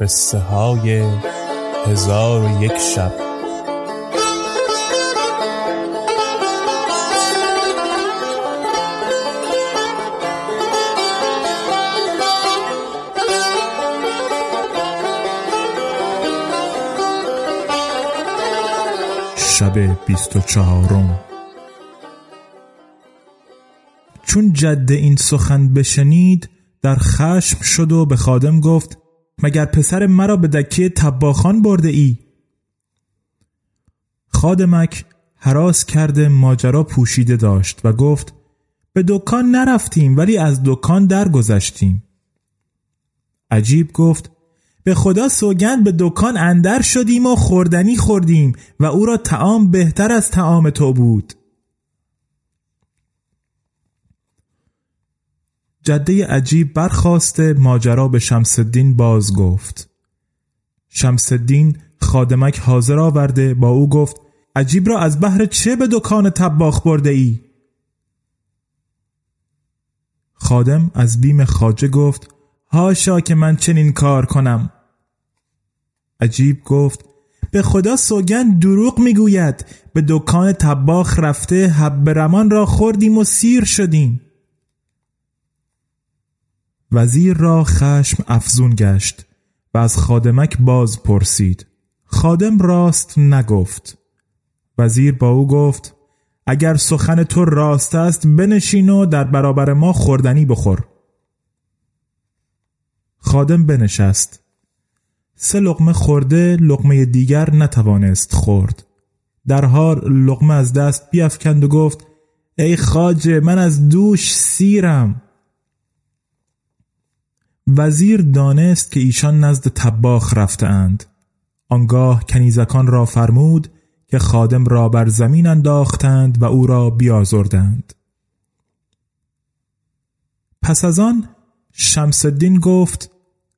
قصه های هزار و یک شب. شب بیست و چهارم. چون جده این سخن بشنید در خشم شد و به خادم گفت مگر پسر مرا به دکه تباخان برده ای؟ خادمک حراس کرده ماجرا پوشیده داشت و گفت به دکان نرفتیم ولی از دکان درگذشتیم. عجیب گفت به خدا سوگند به دکان اندر شدیم و خوردنی خوردیم و او را تعام بهتر از تعام تو بود جده عجیب برخواست ماجرا به شمسدین باز گفت. شمسدین خادمک حاضر آورده با او گفت عجیب را از بحر چه به دکان تباخ برده ای؟ خادم از بیم خاجه گفت هاشا که من چنین کار کنم. عجیب گفت به خدا سوگند دروغ می‌گوید به دکان تباخ رفته حب رمان را خوردیم و سیر شدیم. وزیر را خشم افزون گشت و از خادمک باز پرسید. خادم راست نگفت. وزیر با او گفت اگر سخن تو راست است بنشین و در برابر ما خوردنی بخور. خادم بنشست. سه لقمه خورده لقمه دیگر نتوانست خورد. در حال لقمه از دست بیافکند و گفت ای خاجه من از دوش سیرم. وزیر دانست که ایشان نزد تباخ رفته اند آنگاه کنیزکان را فرمود که خادم را بر زمین انداختند و او را بیازردند. پس از آن شمسالدین گفت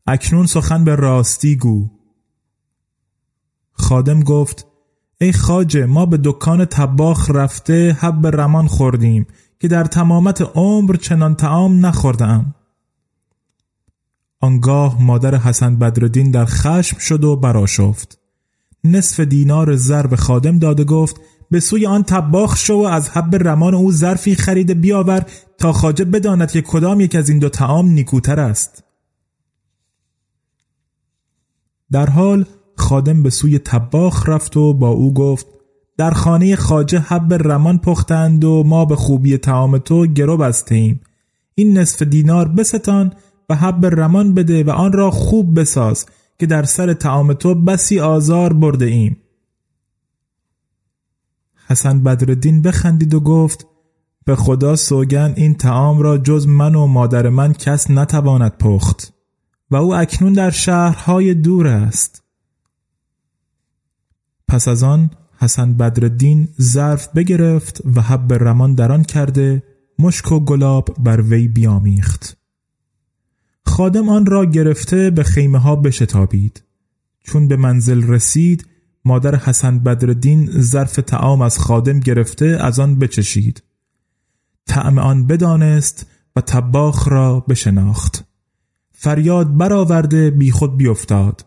اکنون سخن به راستی گو. خادم گفت ای خاجه ما به دکان تباخ رفته حب رمان خوردیم که در تمامت عمر چنان تعام نخوردم آنگاه مادر حسن بدردین در خشم شد و براشفت نصف دینار زر به خادم داده گفت به سوی آن تباخ شو و از حب رمان او ظرفی خرید بیاور تا خاجه بداند که کدام یک از این دو تعام نیکوتر است. در حال خادم به سوی تباخ رفت و با او گفت در خانه خاجه حب رمان پختند و ما به خوبی تعام تو گرو بسته ایم این نصف دینار بستان و حب رمان بده و آن را خوب بساز که در سر تعام تو بسی آزار برده ایم. حسن بدردین بخندید و گفت به خدا سوگن این تعام را جز من و مادر من کس نتواند پخت و او اکنون در شهرهای دور است. پس از آن حسن بدردین ظرف بگرفت و حب رمان در آن کرده مشک و گلاب بر وی بیامیخت. خادم آن را گرفته به خیمه ها بشتابید. چون به منزل رسید مادر حسن بدردین ظرف تعام از خادم گرفته از آن بچشید. طعم آن بدانست و تباخ را بشناخت. فریاد برآورده بیخود بیفتاد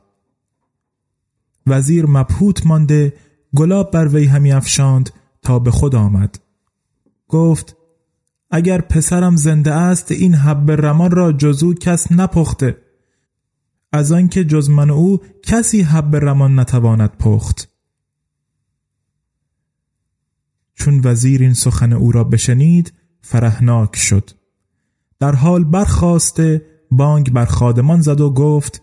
وزیر مبهوت مانده گلاب بر وی همی افشاند تا به خود آمد. گفت اگر پسرم زنده است این حب رمان را جزو کس نپخته. از آنکه جز من او کسی حب رمان نتواند پخت. چون وزیر این سخن او را بشنید فرهناک شد. در حال برخواسته بانگ بر خادمان زد و گفت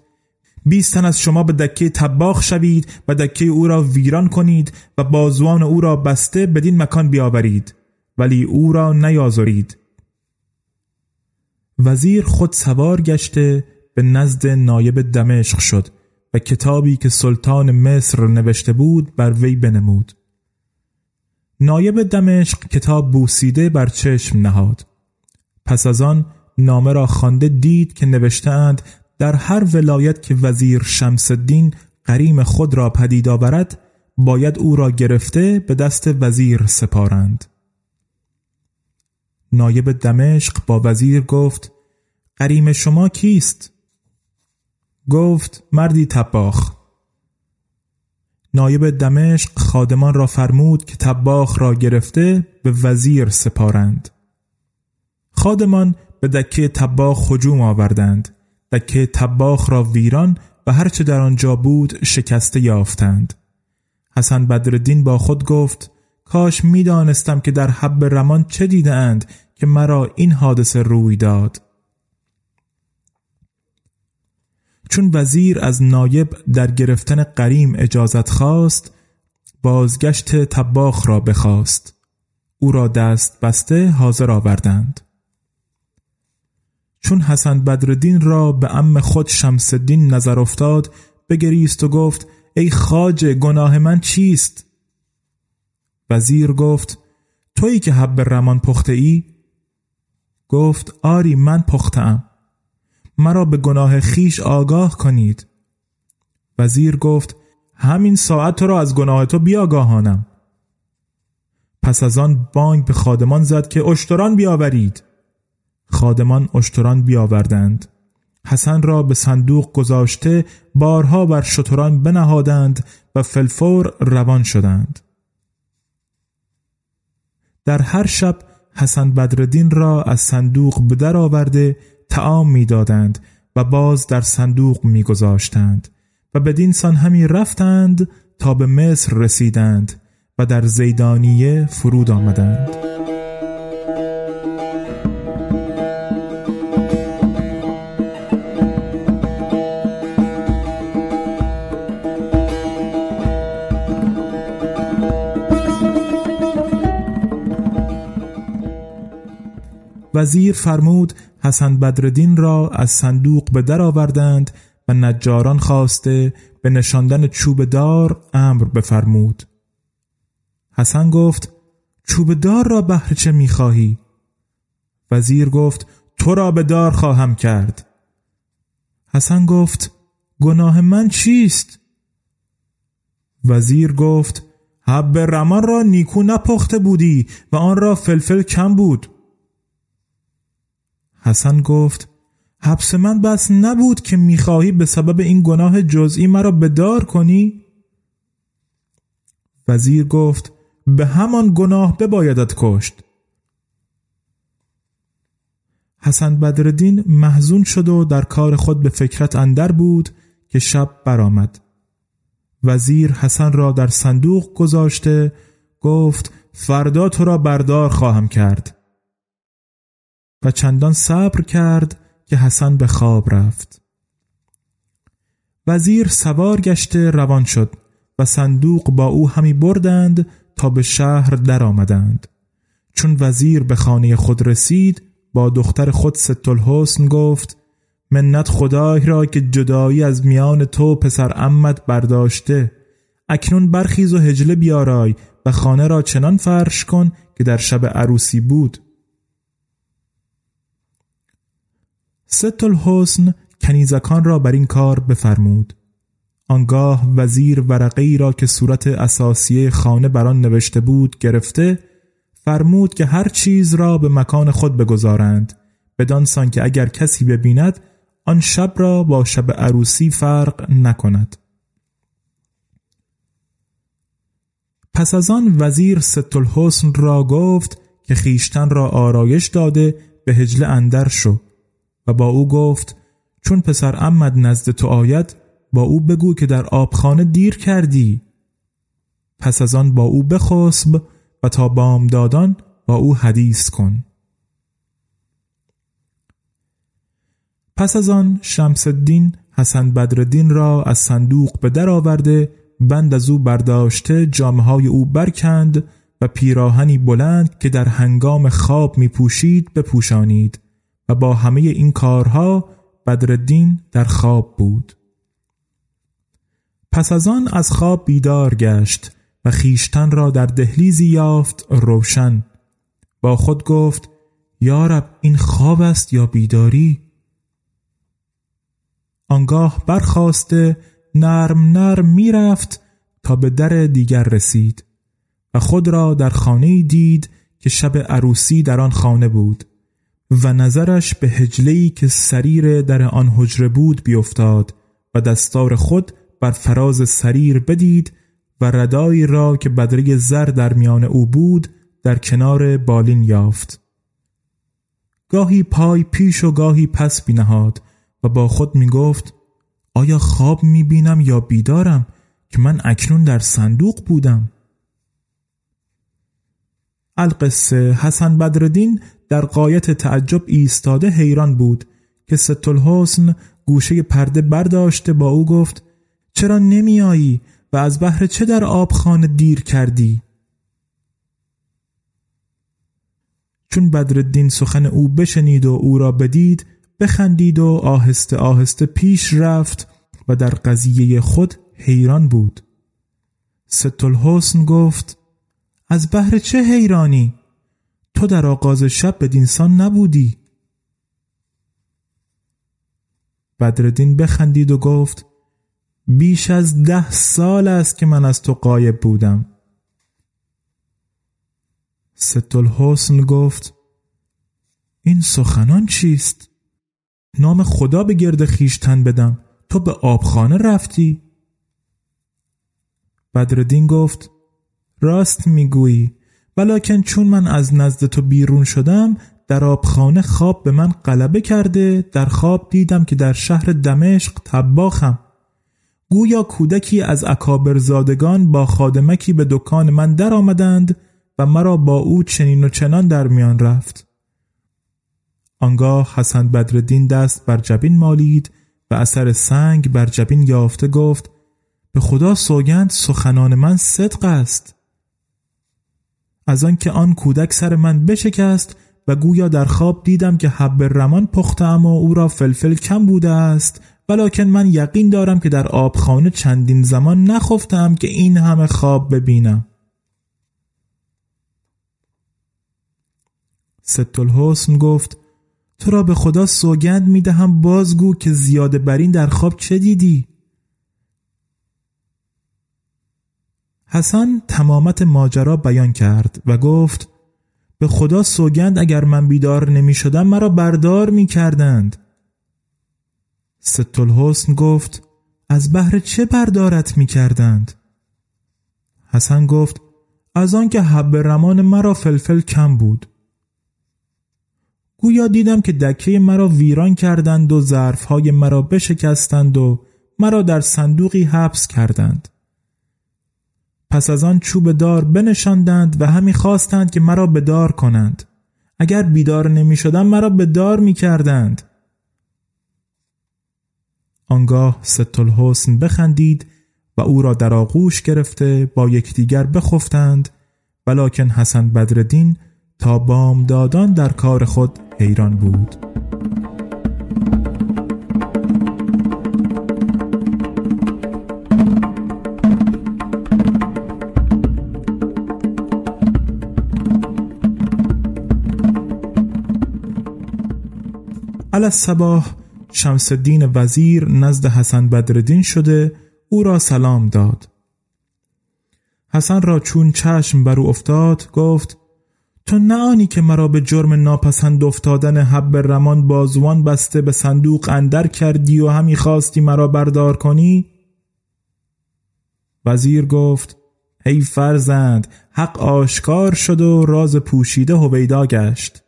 بیستن از شما به دکه تباخ شوید و دکه او را ویران کنید و بازوان او را بسته بدین مکان بیاورید. ولی او را نیازرید وزیر خود سوار گشته به نزد نایب دمشق شد و کتابی که سلطان مصر نوشته بود بر وی بنمود. نایب دمشق کتاب بوسیده بر چشم نهاد. پس از آن نامه را خوانده دید که نوشتهاند در هر ولایت که وزیر شمس الدین قریم خود را پدید آورد باید او را گرفته به دست وزیر سپارند. نایب دمشق با وزیر گفت قریم شما کیست؟ گفت مردی تباخ نایب دمشق خادمان را فرمود که تباخ را گرفته به وزیر سپارند. خادمان به دکه تباخ خجوم آوردند. دکه تباخ را ویران و هرچه در آنجا بود شکسته یافتند. حسن بدردین با خود گفت کاش می‌دانستم که در حب رمان چه دیده اند که مرا این حادثه روی داد چون وزیر از نایب در گرفتن قریم اجازت خواست بازگشت تباخ را بخواست او را دست بسته حاضر آوردند چون حسن بدردین را به ام خود شمس نظر افتاد بگریست و گفت ای خاجه گناه من چیست؟ وزیر گفت تویی که حب رمان پخته ای؟ گفت آری من پختم مرا به گناه خیش آگاه کنید. وزیر گفت همین ساعت تو را از گناه تو بیاگاهانم. پس از آن بانگ به خادمان زد که اشتران بیاورید. خادمان اشتران بیاوردند. حسن را به صندوق گذاشته بارها بر شتران بنهادند و فلفور روان شدند. در هر شب حسن بدردین را از صندوق به در آورده تعام می‌دادند و باز در صندوق میگذاشتند و بدین سان همی رفتند تا به مصر رسیدند و در زیدانیه فرود آمدند. وزیر فرمود حسن بدردین را از صندوق به در آوردند و نجاران خواسته به نشاندن چوب دار امر بفرمود حسن گفت چوب دار را بهر چه می‌خواهی؟ وزیر گفت تو را به دار خواهم کرد حسن گفت گناه من چیست؟ وزیر گفت حب رمان را نیکو نپخته بودی و آن را فلفل کم بود حسن گفت حبس من بس نبود که می‌خواهی به سبب این گناه جزئی مرا بدار کنی؟ وزیر گفت به همان گناه ببایدت کشت حسن بدردین محزون شد و در کار خود به فکرت اندر بود که شب برآمد. وزیر حسن را در صندوق گذاشته گفت فردا تو را بردار خواهم کرد و چندان صبر کرد که حسن به خواب رفت. وزیر سوار گشته روان شد و صندوق با او همی بردند تا به شهر درآمدند. چون وزیر به خانه خود رسید با دختر خود ستالحسن گفت منت خدای را که جدایی از میان تو پسر امت برداشته اکنون برخیز و هجله بیارای و خانه را چنان فرش کن که در شب عروسی بود. ست الحسن کنیزکان را بر این کار بفرمود. آنگاه وزیر ورقه را که صورت اساسیه خانه بر آن نوشته بود گرفته فرمود که هر چیز را به مکان خود بگذارند بدانسان که اگر کسی ببیند آن شب را با شب عروسی فرق نکند. پس از آن وزیر ستالحسن را گفت که خیشتن را آرایش داده به هجله اندر شو. و با او گفت چون پسر امد نزد تو آید با او بگو که در آبخانه دیر کردی. پس از آن با او بخسب و تا بام دادان با او حدیث کن. پس از آن شمس الدین حسن بدردین را از صندوق به در آورده بند از او برداشته جامعه های او برکند و پیراهنی بلند که در هنگام خواب می پوشید بپوشانید. و با همه این کارها بدردین در خواب بود. پس از آن از خواب بیدار گشت و خیشتن را در دهلیزی یافت روشن. با خود گفت یارب این خواب است یا بیداری؟ آنگاه برخواسته نرم نرم می‌رفت تا به در دیگر رسید و خود را در خانه دید که شب عروسی در آن خانه بود. و نظرش به هجلهی که سریر در آن حجره بود بیفتاد و دستار خود بر فراز سریر بدید و ردایی را که بدره زر در میان او بود در کنار بالین یافت. گاهی پای پیش و گاهی پس بینهاد و با خود می گفت آیا خواب می بینم یا بیدارم که من اکنون در صندوق بودم؟ القصه حسن بدردین در قایت تعجب ایستاده حیران بود که ستالحسن گوشه پرده برداشته با او گفت چرا نمیایی و از بهر چه در آبخانه دیر کردی؟ چون بدردین سخن او بشنید و او را بدید بخندید و آهسته آهسته پیش رفت و در قضیه خود حیران بود. ستالحسن گفت از بهر چه حیرانی؟ تو در آغاز شب به دینسان نبودی بدردین بخندید و گفت بیش از ده سال است که من از تو قایب بودم ستالحسن گفت این سخنان چیست؟ نام خدا به گرد خیشتن بدم تو به آبخانه رفتی؟ بدردین گفت راست می‌گویی ولیکن چون من از نزد تو بیرون شدم در آبخانه خواب به من غلبه کرده در خواب دیدم که در شهر دمشق تباخم گویا کودکی از اکابر زادگان با خادمکی به دکان من در آمدند و مرا با او چنین و چنان در میان رفت. آنگاه حسن بدردین دست بر جبین مالید و اثر سنگ بر جبین یافته گفت به خدا سوگند سخنان من صدق است. از آنکه آن کودک سر من بشکست و گویا در خواب دیدم که حب رمان پختم و او را فلفل کم بوده است ولیکن من یقین دارم که در آبخانه چندین زمان نخفتم که این همه خواب ببینم ستالحسن گفت تو را به خدا سوگند می دهم بازگو که زیاده برین در خواب چه دیدی؟ حسن تمامت ماجرا بیان کرد و گفت به خدا سوگند اگر من بیدار نمی شدم مرا بردار می کردند ستالحسن گفت از بهر چه بردارت می کردند؟ حسن گفت از آنکه حب رمان مرا فلفل کم بود. گویا دیدم که دکه مرا ویران کردند و ظرفهای مرا بشکستند و مرا در صندوقی حبس کردند. پس از آن چوب دار بنشاندند و همی خواستند که مرا به دار کنند. اگر بیدار نمی شدم مرا به دار می کردند آنگاه ستالحسن بخندید و او را در آغوش گرفته با یکدیگر بخفتند. ولکن حسن بدردین تا بام دادان در کار خود حیران بود. علی الصباح شمس الدین وزیر نزد حسن بدردین شده او را سلام داد. حسن را چون چشم بر او افتاد گفت تو نه آنی که مرا به جرم ناپسند افتادن حب رمان بازوان بسته به صندوق اندر کردی و همی خواستی مرا بردار کنی؟ وزیر گفت ای فرزند حق آشکار شد و راز پوشیده هویدا گشت.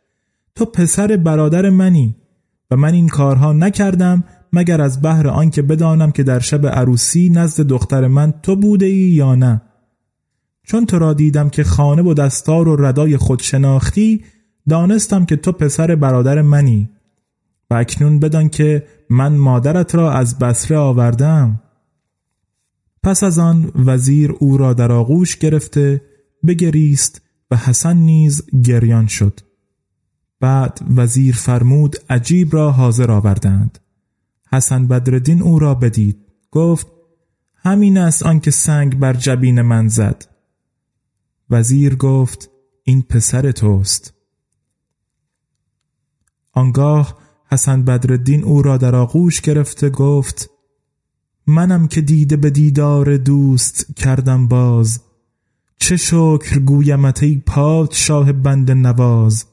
تو پسر برادر منی. و من این کارها نکردم مگر از بهر آنکه بدانم که در شب عروسی نزد دختر من تو بوده ای یا نه. چون تو را دیدم که خانه و دستار و ردای خود شناختی دانستم که تو پسر برادر منی. و اکنون بدان که من مادرت را از بسره آوردم. پس از آن وزیر او را در آغوش گرفته بگریست و حسن نیز گریان شد. بعد وزیر فرمود عجیب را حاضر آوردند. حسن بدردین او را بدید گفت همین است آنکه سنگ بر جبین من زد. وزیر گفت این پسر توست. آنگاه حسن بدردین او را در آغوش گرفته گفت منم که دیده به دیدار دوست کردم باز. چه شکر گویمت ای پادشاه بند نواز.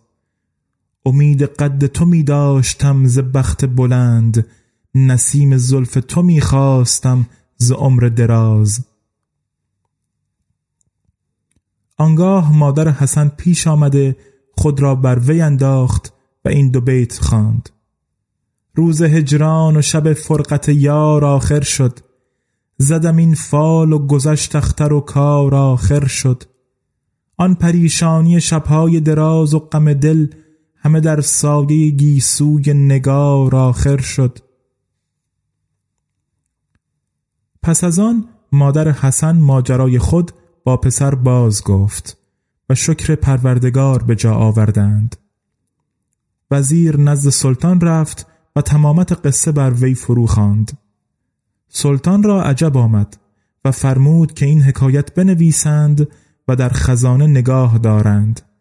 امید قد تو می داشتم ز بخت بلند نسیم زلف تو می خواستم ز عمر دراز. آنگاه مادر حسن پیش آمده خود را بر وی انداخت و این دو بیت خواند. روز هجران و شب فرقت یار آخر شد. زدم این فال و گذشت اختر و کار آخر شد. آن پریشانی شبهای دراز و غم دل همه در سایه گیسوی نگار آخر شد. پس از آن مادر حسن ماجرای خود با پسر باز گفت و شکر پروردگار به جا آوردند. وزیر نزد سلطان رفت و تمامت قصه بر وی فرو خواند. سلطان را عجب آمد و فرمود که این حکایت بنویسند و در خزانه نگاه دارند.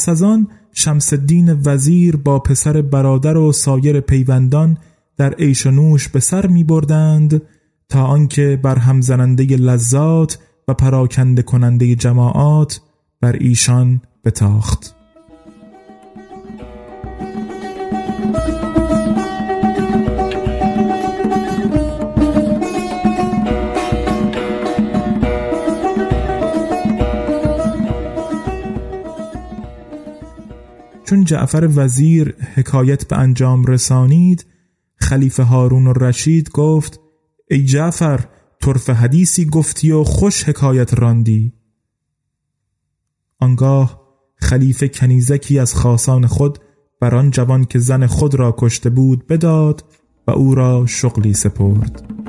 پس از آن شمس الدین وزیر با پسر برادر و سایر پیوندان در عیش و نوش به سر می بردند تا آنکه بر هم زننده لذات و پراکنده کننده جماعات بر ایشان بتاخت. جعفر وزیر حکایت به انجام رسانید خلیفه هارون و رشید گفت ای جعفر طرف حدیثی گفتی و خوش حکایت راندی. آنگاه خلیفه کنیزکی از خاصان خود بر آن جوان که زن خود را کشته بود بداد و او را شغلی سپرد.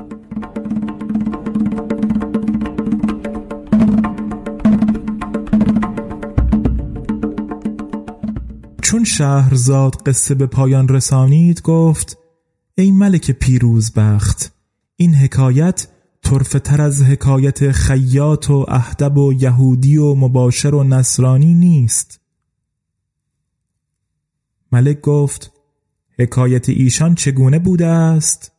چون شهرزاد قصه به پایان رسانید گفت ای ملک پیروز بخت این حکایت طرفه تر از حکایت خیاط و اهدب و یهودی و مباشر و نصرانی نیست ملک گفت حکایت ایشان چگونه بوده است؟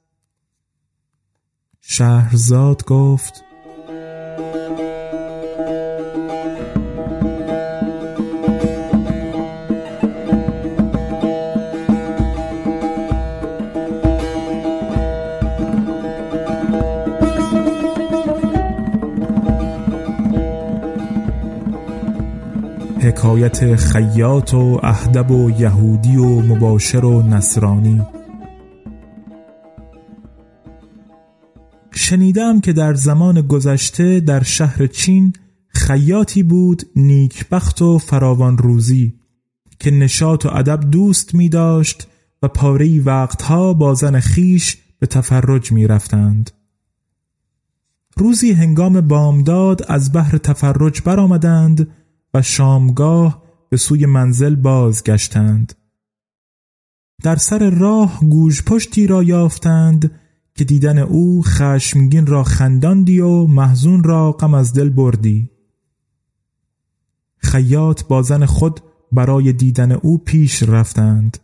شهرزاد گفت حکایت خیاط و اهدب و یهودی و مباشر و نصرانی شنیدم که در زمان گذشته در شهر چین خیاطی بود نیکبخت و فراوان روزی که نشاط و ادب دوست می داشت و پاره وقتها با زن خیش به تفرج می رفتند. روزی هنگام بامداد از بحر تفرج برآمدند و شامگاه به سوی منزل بازگشتند. در سر راه گوش پشتی را یافتند که دیدن او خشمگین را خنداندی و محزون را غم از دل بردی. خیاط با زن خود برای دیدن او پیش رفتند.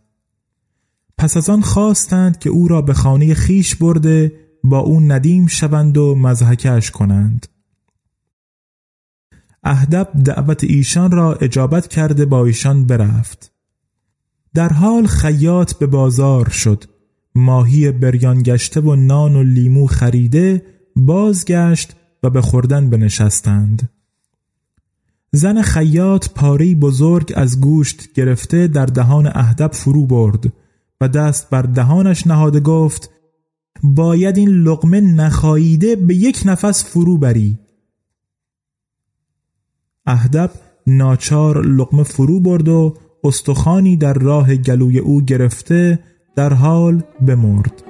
پس از آن خواستند که او را به خانه خیش برده با او ندیم شوند و مزحکش کنند. اهدب دعوت ایشان را اجابت کرده با ایشان برفت. در حال خیاط به بازار شد. ماهی بریان گشته و نان و لیمو خریده بازگشت و به خوردن بنشستند. زن خیاط پاری بزرگ از گوشت گرفته در دهان اهدب فرو برد و دست بر دهانش نهاده گفت باید این لقمه نخاییده به یک نفس فرو بری. اهدب ناچار لقمه فرو برد و استخانی در راه گلوی او گرفته در حال بمرد.